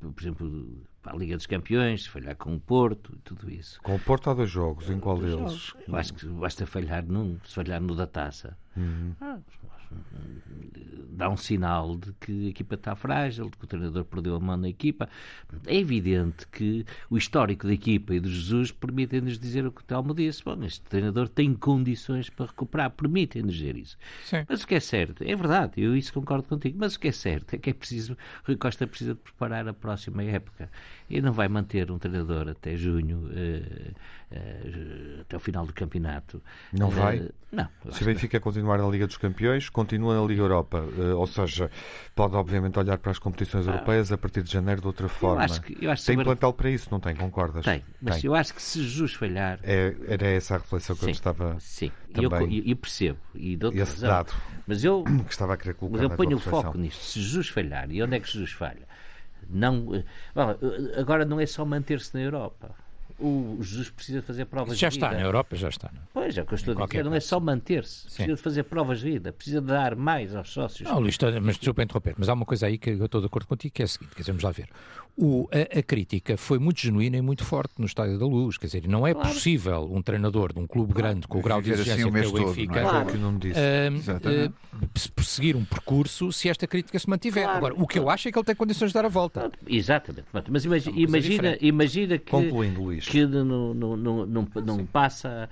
por exemplo, para a Liga dos Campeões, se falhar com o Porto e tudo isso. Com o Porto há dois jogos, em qual deles? Jogos. Eu acho que basta falhar num, se falhar no da taça. Uhum. Ah, dá um sinal de que a equipa está frágil, de que o treinador perdeu a mão na equipa. É evidente que o histórico da equipa e do Jesus permitem-nos dizer o que o Telmo disse. Bom, este treinador tem condições para recuperar, permitem-nos dizer isso. Sim. Mas o que é certo, é verdade, eu isso concordo contigo, mas o que é certo é que é preciso, Rui Costa precisa de preparar a próxima época. E não vai manter um treinador até junho, uh, até o final do campeonato. Não vai? Uh, não. Se o Benfica continuar na Liga dos Campeões, continua na Liga Europa. ou seja, pode obviamente olhar para as competições ah. europeias a partir de janeiro de outra forma. Eu acho que, eu acho tem sobre... plantel para isso, não tem? Concordas? Tem, mas tem. eu acho que se Jesus falhar. É, era essa a reflexão que sim, eu estava. Sim, também... eu, eu percebo. E dou Esse razão. dado mas eu, que estava a querer colocar mas eu ponho o foco nisto. Se Jesus falhar, e onde é que Jesus falha? Não, eh, agora não é só manter-se na Europa o Jesus precisa fazer provas já de vida. Já está, na Europa já está. Não? É? Pois, é o que eu estou a dizer, não é só manter-se, precisa de fazer provas de vida, precisa de dar mais aos sócios. Não, Luís, mas desculpa interromper, mas há uma coisa aí que eu estou de acordo contigo, que é a seguinte, quer dizer, vamos lá ver. O, a, a, crítica foi muito genuína e muito forte no Estádio da Luz, quer dizer, não é claro. possível um treinador de um clube claro. grande com o grau de assim exigência assim que é o Benfica é? claro. uh, uh, seguir um percurso se esta crítica se mantiver. Agora, o que eu acho é que ele tem condições de dar a volta. Exatamente, mas imagina, imagina, imagina que, Concluindo, Luís. Que no, no não, não, não, passa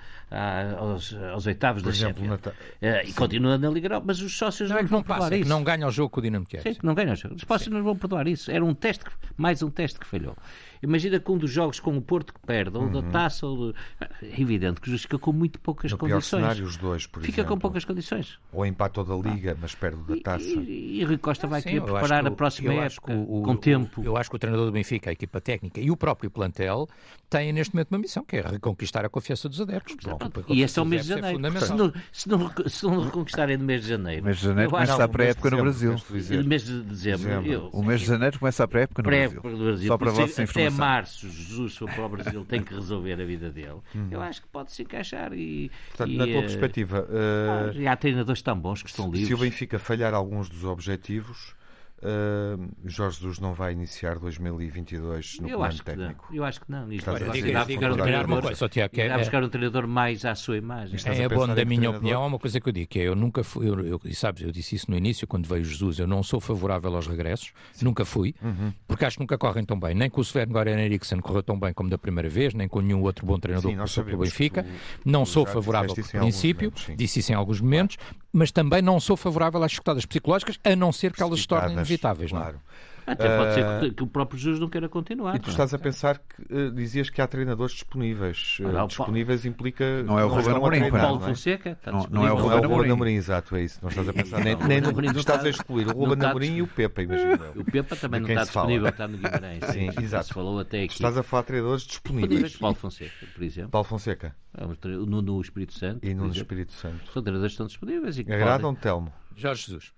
aos, aos oitavos Por da exemplo, Champions. Uh, e continua na Liga Europa, mas os sócios não, não vão passa, perdoar isso. Não ganha o jogo com o Dinamo Kiev. Sim, não ganha o jogo. Os sócios não vão perdoar isso. Era um teste, mais um teste que falhou. Imagina que um dos jogos com o Porto que perde, ou uhum. da taça, ou é evidente que fica com muito poucas no condições. Cenário, os dois, por fica exemplo. com poucas condições. Ou empate da Liga, mas perde da taça. E, e, e Rui Costa vai querer preparar a próxima época o, com tempo. Eu acho que o treinador do Benfica, a equipa técnica e o próprio plantel têm neste momento uma missão, que é reconquistar a confiança dos adeptos. Bom, e esse é o mês de janeiro. Se não, se, não, se não reconquistarem no mês de janeiro. O mês de janeiro começa a pré-época no Brasil. No mês de dezembro. o mês de janeiro começa a pré-época no Brasil. Só para vossa informação. Março, Jesus foi para o Brasil, tem que resolver a vida dele. Uhum. Eu acho que pode se encaixar e. Portanto, e, na tua uh, perspectiva. Uh, há treinadores tão bons que estão livres. Se o Benfica falhar alguns dos objetivos Uh, Jorge Jesus não vai iniciar 2022 no eu plano técnico. Eu acho que não. Isto vai buscar um treinador, Tiago, é, buscar um treinador mais à sua imagem. É, é bom, da minha opinião, uma coisa que eu digo, que é, eu nunca fui, eu, eu, sabes, eu disse isso no início, quando veio Jesus, eu não sou favorável aos regressos, Sim. nunca fui, uhum. porque acho que nunca correm tão bem. Nem com o Sven Goran Eriksson correu tão bem como da primeira vez, nem com nenhum outro bom treinador Sim, que passou pelo Benfica. O, não sou favorável por princípio, disse isso em alguns momentos, mas também não sou favorável às chutadas psicológicas, a não ser que elas se tornem inevitáveis. Claro. Não? Até pode ser que, que o próprio Jesus não queira continuar. E tu é? estás a pensar que eh, dizias que há treinadores disponíveis. Eh, Olha, disponíveis implica. Não é o Ruben Amorim, Paulo não é? Fonseca está Não- não disponível. é o Não é o Ruben Amorim. Exato, é isso. Não estás a pensar. nem, nem no, não estás está- a excluir o Ruben Amorim e o Pepa, imagina. O Pepa também não está disponível, está no Guimarães. Sim, exato. Falou até aqui. Estás a falar de treinadores disponíveis. Paulo Fonseca, por exemplo. Paulo Fonseca tre- O Nuno Espírito Santo. e exemplo. Espírito Santo. São treinadores que estão disponíveis e podem- Telmo? Jorge Jesus.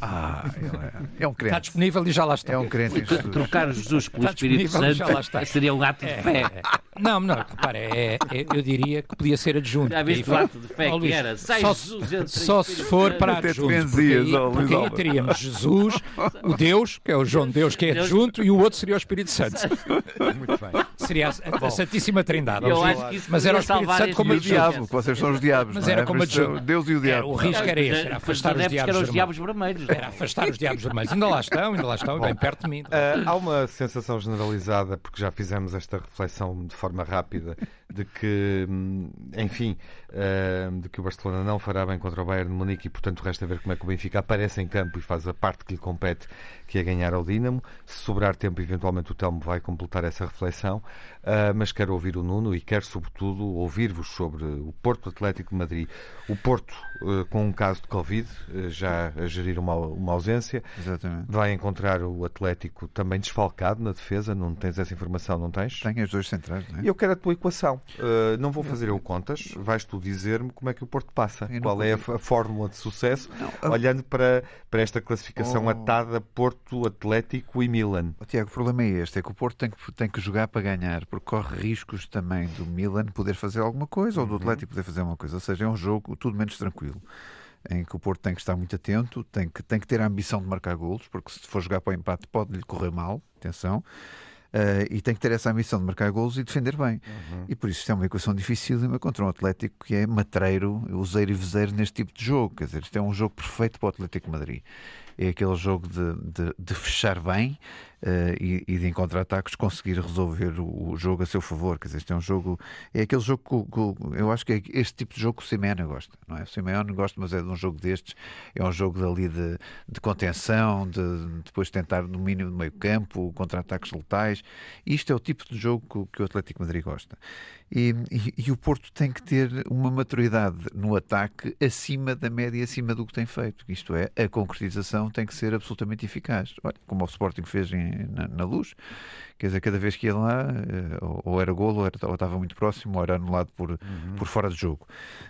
Ah, é, é um Está crente. disponível e já lá está. É um crente. Trocar Jesus pelo Está Espírito Santo está. seria um ato de fé. É, não, não, repara, é, é- eu diria que podia ser adjunto. Já viste o ato de fé que Luís, era? Sai só, Jesus, entra só se for para adjunto, porque aí, porque aí teríamos Jesus, o Deus, que é o João Deus, que é adjunto, e o outro seria o Espírito Santo. Muito bem. Seria a, a Santíssima Trindade. Eu acho que isso Mas era o Espírito salvar Santo como o Jesus. diabo, que vocês são os diabos. Mas é? era como Por isso, adjunto. Deus e o É, diabo. o risco era esse, era afastar os que diabos os vermelhos. diabos vermelhos. Era afastar os diabos vermelhos. Ainda lá estão, ainda lá estão, bem perto de mim. Ah, há uma sensação generalizada, porque já fizemos esta reflexão de forma rápida, de que, hum, enfim, de que o Barcelona não fará bem contra o Bayern de Munique e, portanto, resta ver como é que o Benfica aparece em campo e faz a parte que lhe compete, que é ganhar ao Dínamo. Se sobrar tempo, eventualmente o Telmo vai completar essa reflexão, Ah, mas quero ouvir o Nuno e quero, sobretudo, ouvir-vos sobre o Porto Atlético de Madrid. O Porto, ah, com um caso de Covid, ah, já a gerir uma, uma ausência, Exatamente. vai encontrar o Atlético também desfalcado na defesa. Não tens essa informação, não tens? Tem as duas centrais, não é? Eu quero a tua equação. Uh, não vou fazer eu contas. Vais tu dizer-me como é que o Porto passa. Eu não Qual é a, fórmula de sucesso, a- olhando para, para esta classificação Oh. atada Porto, Atlético e Milan. Ó, Tiago, o problema é este, é que o Porto tem que, tem que jogar para ganhar, porque corre riscos também do Milan poder fazer alguma coisa ou do Atlético poder fazer alguma coisa. Ou seja, é um jogo tudo menos tranquilo, em que o Porto tem que estar muito atento, tem que, tem que ter a ambição de marcar golos, porque se for jogar para o empate pode-lhe correr mal, atenção. Eh, e tem que ter essa ambição de marcar golos e defender bem. E por isso isto é uma equação dificílima contra um Atlético que é matreiro, useiro e vezeiro neste tipo de jogo. Quer dizer, isto é um jogo perfeito para o Atlético Madrid. É aquele jogo de, de, de fechar bem eh, e, e de em contra-ataques conseguir resolver o, o jogo a seu favor. Quer dizer, isto é um jogo. É aquele jogo que, que eu acho que é este tipo de jogo que o Simeone gosta. Não é? O Simeone gosta, mas é de um jogo destes. É um jogo dali de, de contenção, de depois tentar domínio do meio campo, contra-ataques letais. Isto é o tipo de jogo que, que o Atlético Madrid gosta. E, e- o Porto tem que ter uma maturidade no ataque acima da média, acima do que tem feito. Isto é, a concretização tem que ser absolutamente eficaz. Olha, como o Sporting fez em- na, na luz, quer dizer, cada vez que ia lá, eh, ou, era golo, ou, era- ou estava muito próximo, ou era anulado por, por fora de jogo.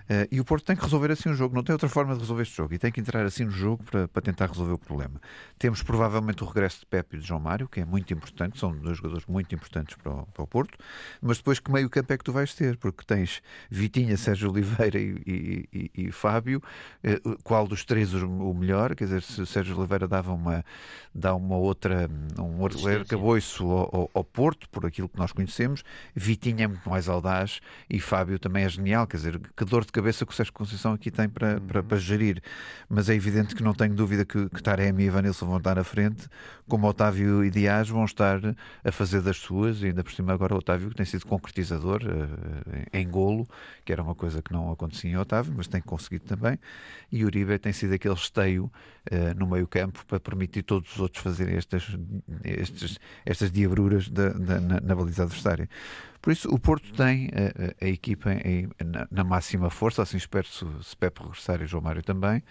Eh, e o Porto tem que resolver assim o jogo, não tem outra forma de resolver este jogo, e tem que entrar assim no jogo para, para tentar resolver o problema. Temos provavelmente o regresso de Pepe e de João Mário, que é muito importante, são dois jogadores muito importantes para o, para o Porto, mas depois que meio campo é que tu vais ter? Porque tens Vitinha, Sérgio Oliveira e, e- e- e Fábio, eh, qual dos três o melhor? Quer dizer, se o Sérgio Oliveira dava uma, dá uma outra, um Assistência. arcabouço ao, ao- ao Porto, por aquilo que nós conhecemos, Vitinha é muito mais audaz e Fábio também é genial, quer dizer, que dor de cabeça que o Sérgio Conceição aqui tem para, para, para gerir. Mas é evidente que não tenho dúvida que, que Taremi e Vanilson vão estar na frente, como Otávio e Dias vão estar a fazer das suas, e ainda por cima agora Otávio que tem sido concretizador eh, em golo, que era uma coisa que não acontecia em Otávio, mas tem conseguido também, e Uribe tem sido aquele esteio eh, no meio campo para permitir todos os outros fazerem estas, estes, estas diabruras da- da- na, na baliza adversária. Por isso, o Porto tem a, a- a equipa em- na, na máxima força, assim espero se, se Pepe regressar e João Mário também,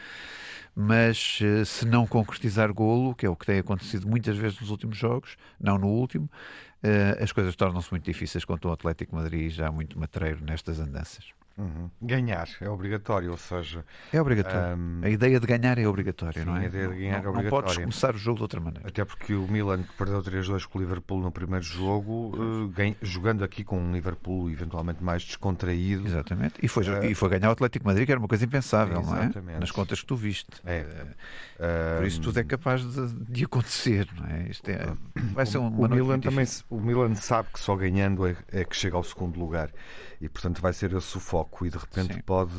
mas eh, se não concretizar golo, que é o que tem acontecido muitas vezes nos últimos jogos, não no último, eh, as coisas tornam-se muito difíceis contra o Atlético Madrid já muito matreiro nestas andanças. Uhum. Ganhar é obrigatório, ou seja, É obrigatório. Ahm, A ideia de ganhar é obrigatória, sim, não é? a ideia de ganhar é não, não podes obrigatória. começar o jogo de outra maneira. até porque o Milan, que perdeu 3-2 com o Liverpool no primeiro jogo, ganha- jogando aqui com um Liverpool eventualmente mais descontraído, Exatamente. E foi, Eh, e foi ganhar o Atlético Madrid, que era uma coisa impensável, não é? Exatamente. Nas contas que tu viste. É. Eh, Por isso tudo é capaz de, de acontecer, não é? Isto é vai ser uma o Milan também o Milan sabe que só ganhando é, é que chega ao segundo lugar e portanto vai ser esse o foco e de repente Sim. pode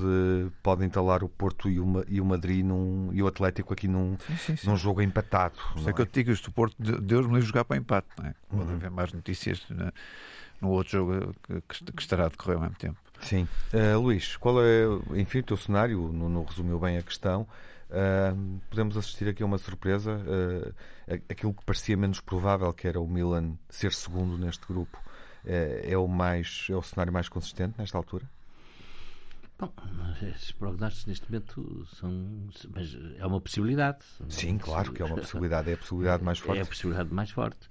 pode entalar o Porto e o, e o Madrid num, e o Atlético aqui num, Sim, sim, num jogo empatado não é que eu é? te digo isto, o Porto, de- Deus me livre jogar para empate, não é? Pode Uhum. haver mais notícias na- no outro jogo que, que- estará a decorrer ao mesmo tempo. Sim. Eh, Luís, qual é enfim o teu cenário? O Nuno resumiu bem a questão Uh, podemos assistir aqui a uma surpresa. Uh, aquilo que parecia menos provável, que era o Milan ser segundo neste grupo, uh, é o mais é o cenário mais consistente nesta altura? Bom, esses prognósticos neste momento são. Mas é uma possibilidade. Sim, claro que é uma possibilidade. É a possibilidade mais forte. É a possibilidade mais forte.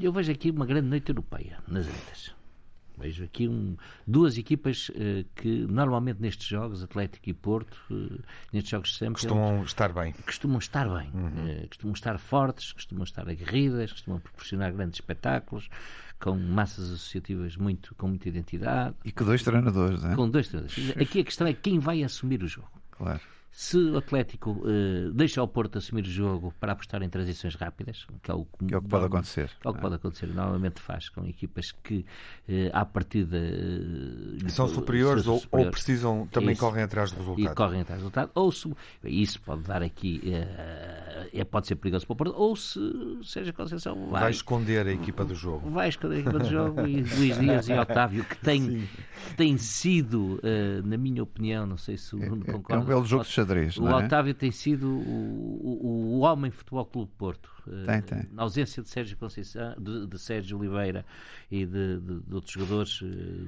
Eu vejo aqui uma grande noite europeia nas ilhas. Vejo aqui um, duas equipas uh, que normalmente nestes jogos, Atlético e Porto, uh, nestes jogos sempre. Costumam eles, estar bem. Costumam estar bem. Uhum. Uh, costumam estar fortes, costumam estar aguerridas, costumam proporcionar grandes espetáculos, com massas associativas muito, com muita identidade. E com dois treinadores, não é? Com dois treinadores. Aqui a questão é quem vai assumir o jogo. Claro. Se o Atlético uh, deixa o Porto assumir o jogo para apostar em transições rápidas, que é o que, é o que pode acontecer, é o que é? pode acontecer, normalmente faz com equipas que uh, à partida uh, são superiores, ou, superiores, ou, precisam também isso, correm atrás do resultado. E correm atrás do resultado, ou se, isso pode dar aqui é, pode ser perigoso para o Porto, ou se seja Conceição vai, vai esconder a equipa do jogo. Vai esconder a equipa do jogo e Luís Dias e Otávio, que tem, que tem sido, na minha opinião, não sei se o Bruno concorda. É um belo jogo de xadrez. O é? Otávio tem sido o, o, o homem Futebol Clube Porto. Tem, eh, tem. Na ausência de Sérgio Conceição, de, de Sérgio Oliveira e de, de, de outros jogadores eh,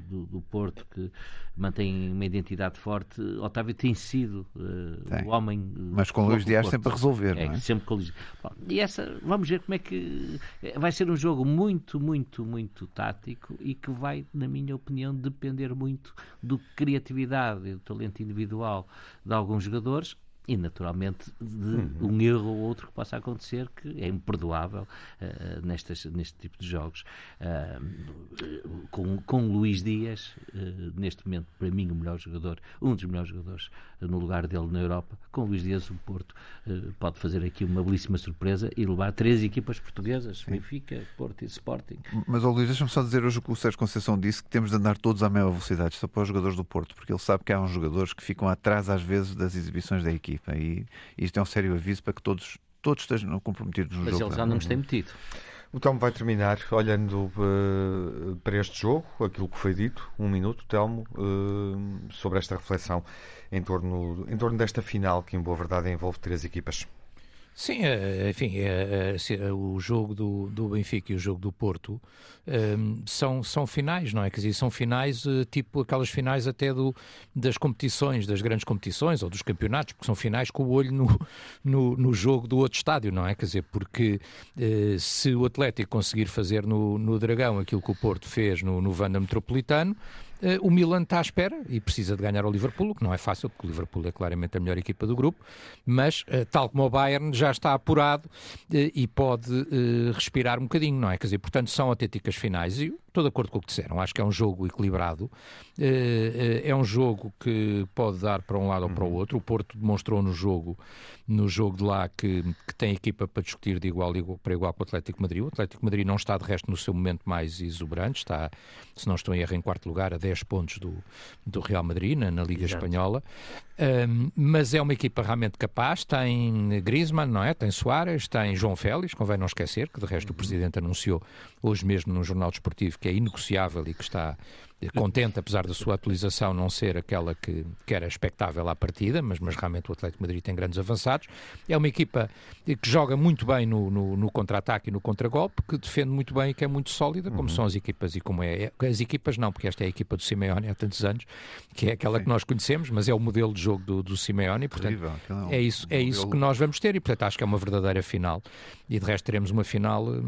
do, do, Porto que mantêm uma identidade forte, Otávio tem sido uh, o homem. Mas com Luís Dias sempre a resolver, é, não é? Sempre com Luís. Bom, e essa, vamos ver como é que. Vai ser um jogo muito, muito, muito tático e que vai, na minha opinião, depender muito do criatividade e do talento individual de alguns jogadores e naturalmente de uhum. um erro ou outro que possa acontecer que é imperdoável uh, nestas, neste tipo de jogos uh, com, com Luís Dias uh, neste momento para mim o melhor jogador um dos melhores jogadores no lugar dele na Europa com Luís Dias o Porto pode fazer aqui uma belíssima surpresa e levar três equipas portuguesas Sim. Benfica, Porto e Sporting mas oh, Luís deixa-me só dizer hoje o que o Sérgio Conceição disse que temos de andar todos à mesma velocidade só para os jogadores do Porto porque ele sabe que há uns jogadores que ficam atrás às vezes das exibições da equipe equipa. E isto é um sério aviso para que todos, todos estejam comprometidos no Mas jogo. Mas ele já não nos tem metido. O Telmo vai terminar olhando uh, para este jogo, aquilo que foi dito, um minuto, Telmo, uh, sobre esta reflexão em torno, em torno desta final que, em boa verdade, envolve três equipas. Sim, é, enfim, é, é, o jogo do, do Benfica e o jogo do Porto um, são, são finais, não é? Quer dizer, são finais tipo aquelas finais até do, das competições, das grandes competições ou dos campeonatos, porque são finais com o olho no, no, no jogo do outro estádio, não é? Quer dizer, porque se o Atlético conseguir fazer no, no Dragão aquilo que o Porto fez no, no Vanda Metropolitano, o Milan está à espera e precisa de ganhar ao Liverpool, o que não é fácil, porque o Liverpool é claramente a melhor equipa do grupo, mas, uh, tal como o Bayern, já está apurado uh, e pode respirar um bocadinho, não é? Quer dizer, portanto, são autênticas finais e estou de acordo com o que disseram. Acho que é um jogo equilibrado. É um jogo que pode dar para um lado ou para o uhum. outro. O Porto demonstrou no jogo, no jogo de lá que, que tem equipa para discutir de igual, para igual com o Atlético Madrid. O Atlético Madrid não está, de resto, no seu momento mais exuberante. Está, se não estou em erro, em quarto lugar, a 10 10 pontos do, do Real Madrid na, na Liga Exato. Espanhola. Um, mas é uma equipa realmente capaz. Tem Griezmann, não é? Tem Soares, tem João Félix, convém não esquecer, que de resto o uhum. Presidente anunciou hoje mesmo num jornal desportivo que é inegociável e que está contente, apesar da sua atualização não ser aquela que, que era expectável à partida, mas, mas realmente o Atlético Madrid tem grandes avançados. É uma equipa que joga muito bem no, no, no contra-ataque e no contra-golpe, que defende muito bem e que é muito sólida, como uhum. são as equipas e como é. As equipas não, porque esta é a equipa do Simeone há tantos anos, que é aquela Sim. que nós conhecemos, mas é o modelo de jogo do, do Simeone, e, portanto, é, isso, é isso que nós vamos ter, e portanto acho que é uma verdadeira final. E de resto teremos uma final uh,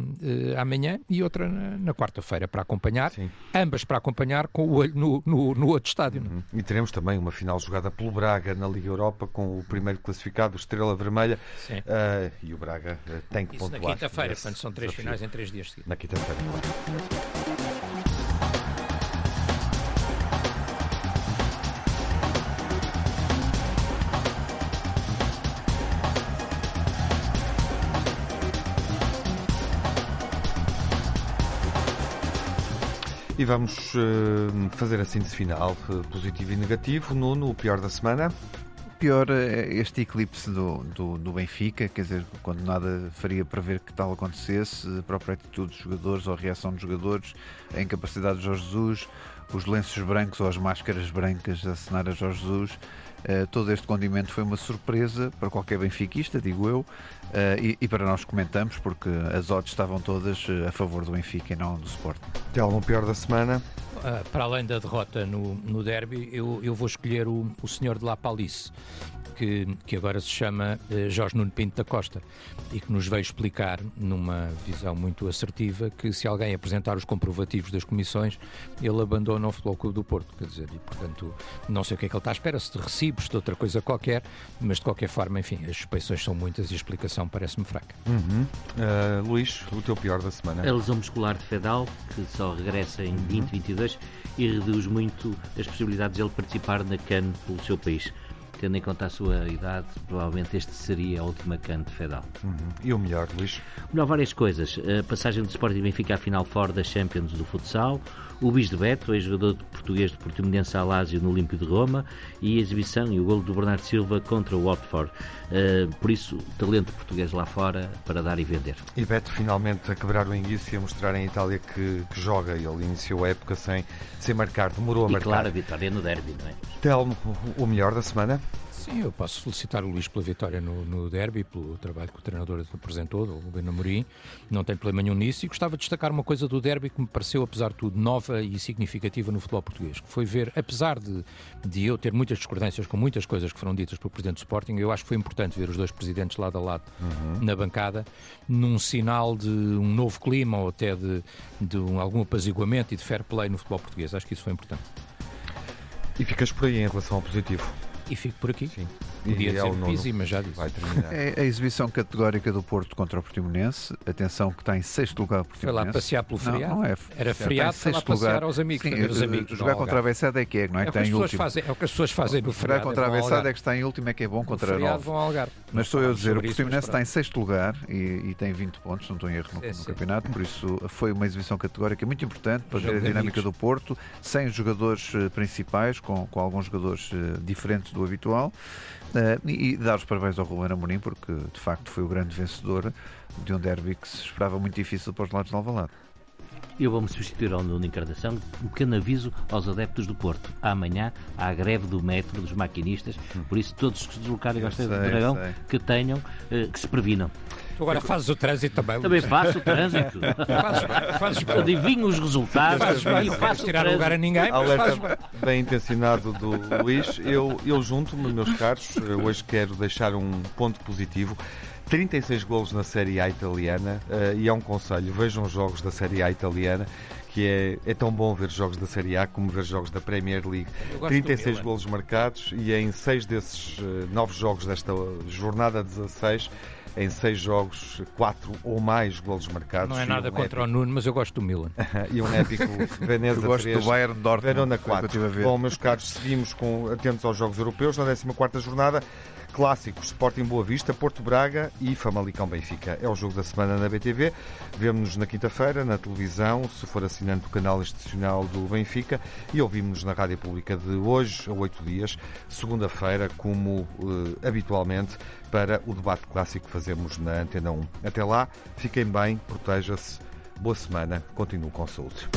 amanhã e outra na, na quarta-feira para acompanhar, Sim. ambas para acompanhar com o olho no, no, no outro estádio. É? Uhum. E teremos também uma final jogada pelo Braga na Liga Europa com o primeiro classificado, Estrela Vermelha. Uh, e o Braga uh, tem que Isso pontuar. na quinta-feira, portanto são três desafio. finais em três dias seguidos. Na quinta-feira, E vamos uh, fazer a síntese final, uh, positivo e negativo. Nuno, o pior da semana? pior é este eclipse do, do, do, Benfica, quer dizer, quando nada faria prever que tal acontecesse, a própria atitude dos jogadores ou a reação dos jogadores, a incapacidade de Jorge Jesus, os lenços brancos ou as máscaras brancas a cenar a Jorge Jesus. Uh, todo este condimento foi uma surpresa para qualquer benfiquista, digo eu, uh, e, e, para nós comentamos, porque as odds estavam todas a favor do Benfica e não do Sport. Tem algum pior da semana? Uh, para além da derrota no, no derby, eu, eu vou escolher o, o senhor de La Palice, que, que agora se chama uh, Jorge Nuno Pinto da Costa e que nos veio explicar, numa visão muito assertiva, que se alguém apresentar os comprovativos das comissões, ele abandona o Futebol Clube do Porto. Quer dizer, e portanto, não sei o que é que ele está à espera, se de recibos, de outra coisa qualquer, mas de qualquer forma, enfim, as suspeições são muitas e a explicação parece-me fraca. Uhum. Uh, Luís, o teu pior da semana? A lesão muscular de Fedal, que só regressa em 2022 e reduz muito as possibilidades de ele participar na CAN pelo seu país. Tendo em conta a sua idade, provavelmente este seria a última CAN de Fedal. Uhum. E o melhor, Luís? O melhor, várias coisas. A passagem do Sporting Benfica à final fora da Champions do futsal, o Bis de Beto, ex-jogador português de Portimonense Alásio no Olímpio de Roma, e a exibição e o golo do Bernardo Silva contra o Watford. Uh, por isso, talento português lá fora para dar e vender. E Beto finalmente a quebrar o enguiço e a mostrar em Itália que, que, joga. Ele iniciou a época sem, sem marcar, demorou a e marcar. claro, a vitória no derby, não é? Telmo, o melhor da semana? Sim, eu posso felicitar o Luís pela vitória no, no derby, pelo trabalho que o treinador apresentou, o Ruben Amorim. Não tem problema nenhum nisso. E gostava de destacar uma coisa do derby que me pareceu, apesar de tudo, nova e significativa no futebol português. Que foi ver, apesar de, de eu ter muitas discordâncias com muitas coisas que foram ditas pelo presidente do Sporting, eu acho que foi importante ver os dois presidentes lado a lado uhum. na bancada, num sinal de um novo clima ou até de, de um, algum apaziguamento e de fair play no futebol português. Acho que isso foi importante. E ficas por aí em relação ao positivo? E fico por aqui. Sim. Podia é o Pizzi, mas já disse. Vai terminar. É a exibição categórica do Porto contra o Portimonense. Atenção que está em sexto lugar o Portimonense. Foi lá passear pelo feriado. Não, não é. Era feriado, foi lá passear lugar. aos amigos. Sim, os amigos jogar contra a Bessada é que é, não é? É, que está em último. Fazem, é o que as pessoas fazem no feriado. Jogar contra a Bessada é que está em último é que é bom contra a Nove. Mas estou eu a dizer, o Portimonense está em sexto lugar e, e tem 20 pontos, não estou em erro no, no campeonato, por isso foi uma exibição categórica muito importante para ver a dinâmica do Porto, sem jogadores eh, principais, com, com alguns jogadores eh, diferentes do habitual. Uh, e, dar os parabéns ao Ruben Amorim, porque de facto foi o grande vencedor de um derby que se esperava muito difícil para os lados de Alvalade. Eu vou-me substituir ao Nuno Encarnação. Um pequeno aviso aos adeptos do Porto. Amanhã há a greve do metro, dos maquinistas, por isso todos que se deslocarem ao Estádio do Dragão, que tenham, uh, que se previnam. Tu agora fazes o trânsito também. Também faço o trânsito. fazes, fazes Adivinho os resultados fazes bem, e faço tirar lugar a ninguém. Alerta bem intencionado do Luís. Eu, eu junto-me, meus caros. Hoje quero deixar um ponto positivo. 36 golos na Série A italiana uh, e é um conselho, vejam os jogos da Série A italiana que é, é tão bom ver jogos da Série A como ver jogos da Premier League. 36 golos marcados e em seis desses uh, nove jogos desta jornada 16 em seis jogos, quatro ou mais golos marcados. Não é nada um contra épico... o Nuno, mas eu gosto do Milan. e um épico Veneza eu gosto 3, do Bayern Dortmund. Verona 4. Bom, meus caros, seguimos com, atentos aos Jogos Europeus na 14ª jornada. Clássicos, Sporting Boa Vista, Porto Braga e Famalicão Benfica. É o jogo da semana na BTV. Vemo-nos na quinta-feira, na televisão, se for assinante do canal institucional do Benfica, e ouvimos-nos na Rádio Pública de hoje a oito dias, segunda-feira, como uh, habitualmente, para o debate clássico que fazemos na Antena 1. Até lá, fiquem bem, proteja-se, boa semana, continuem com saúde.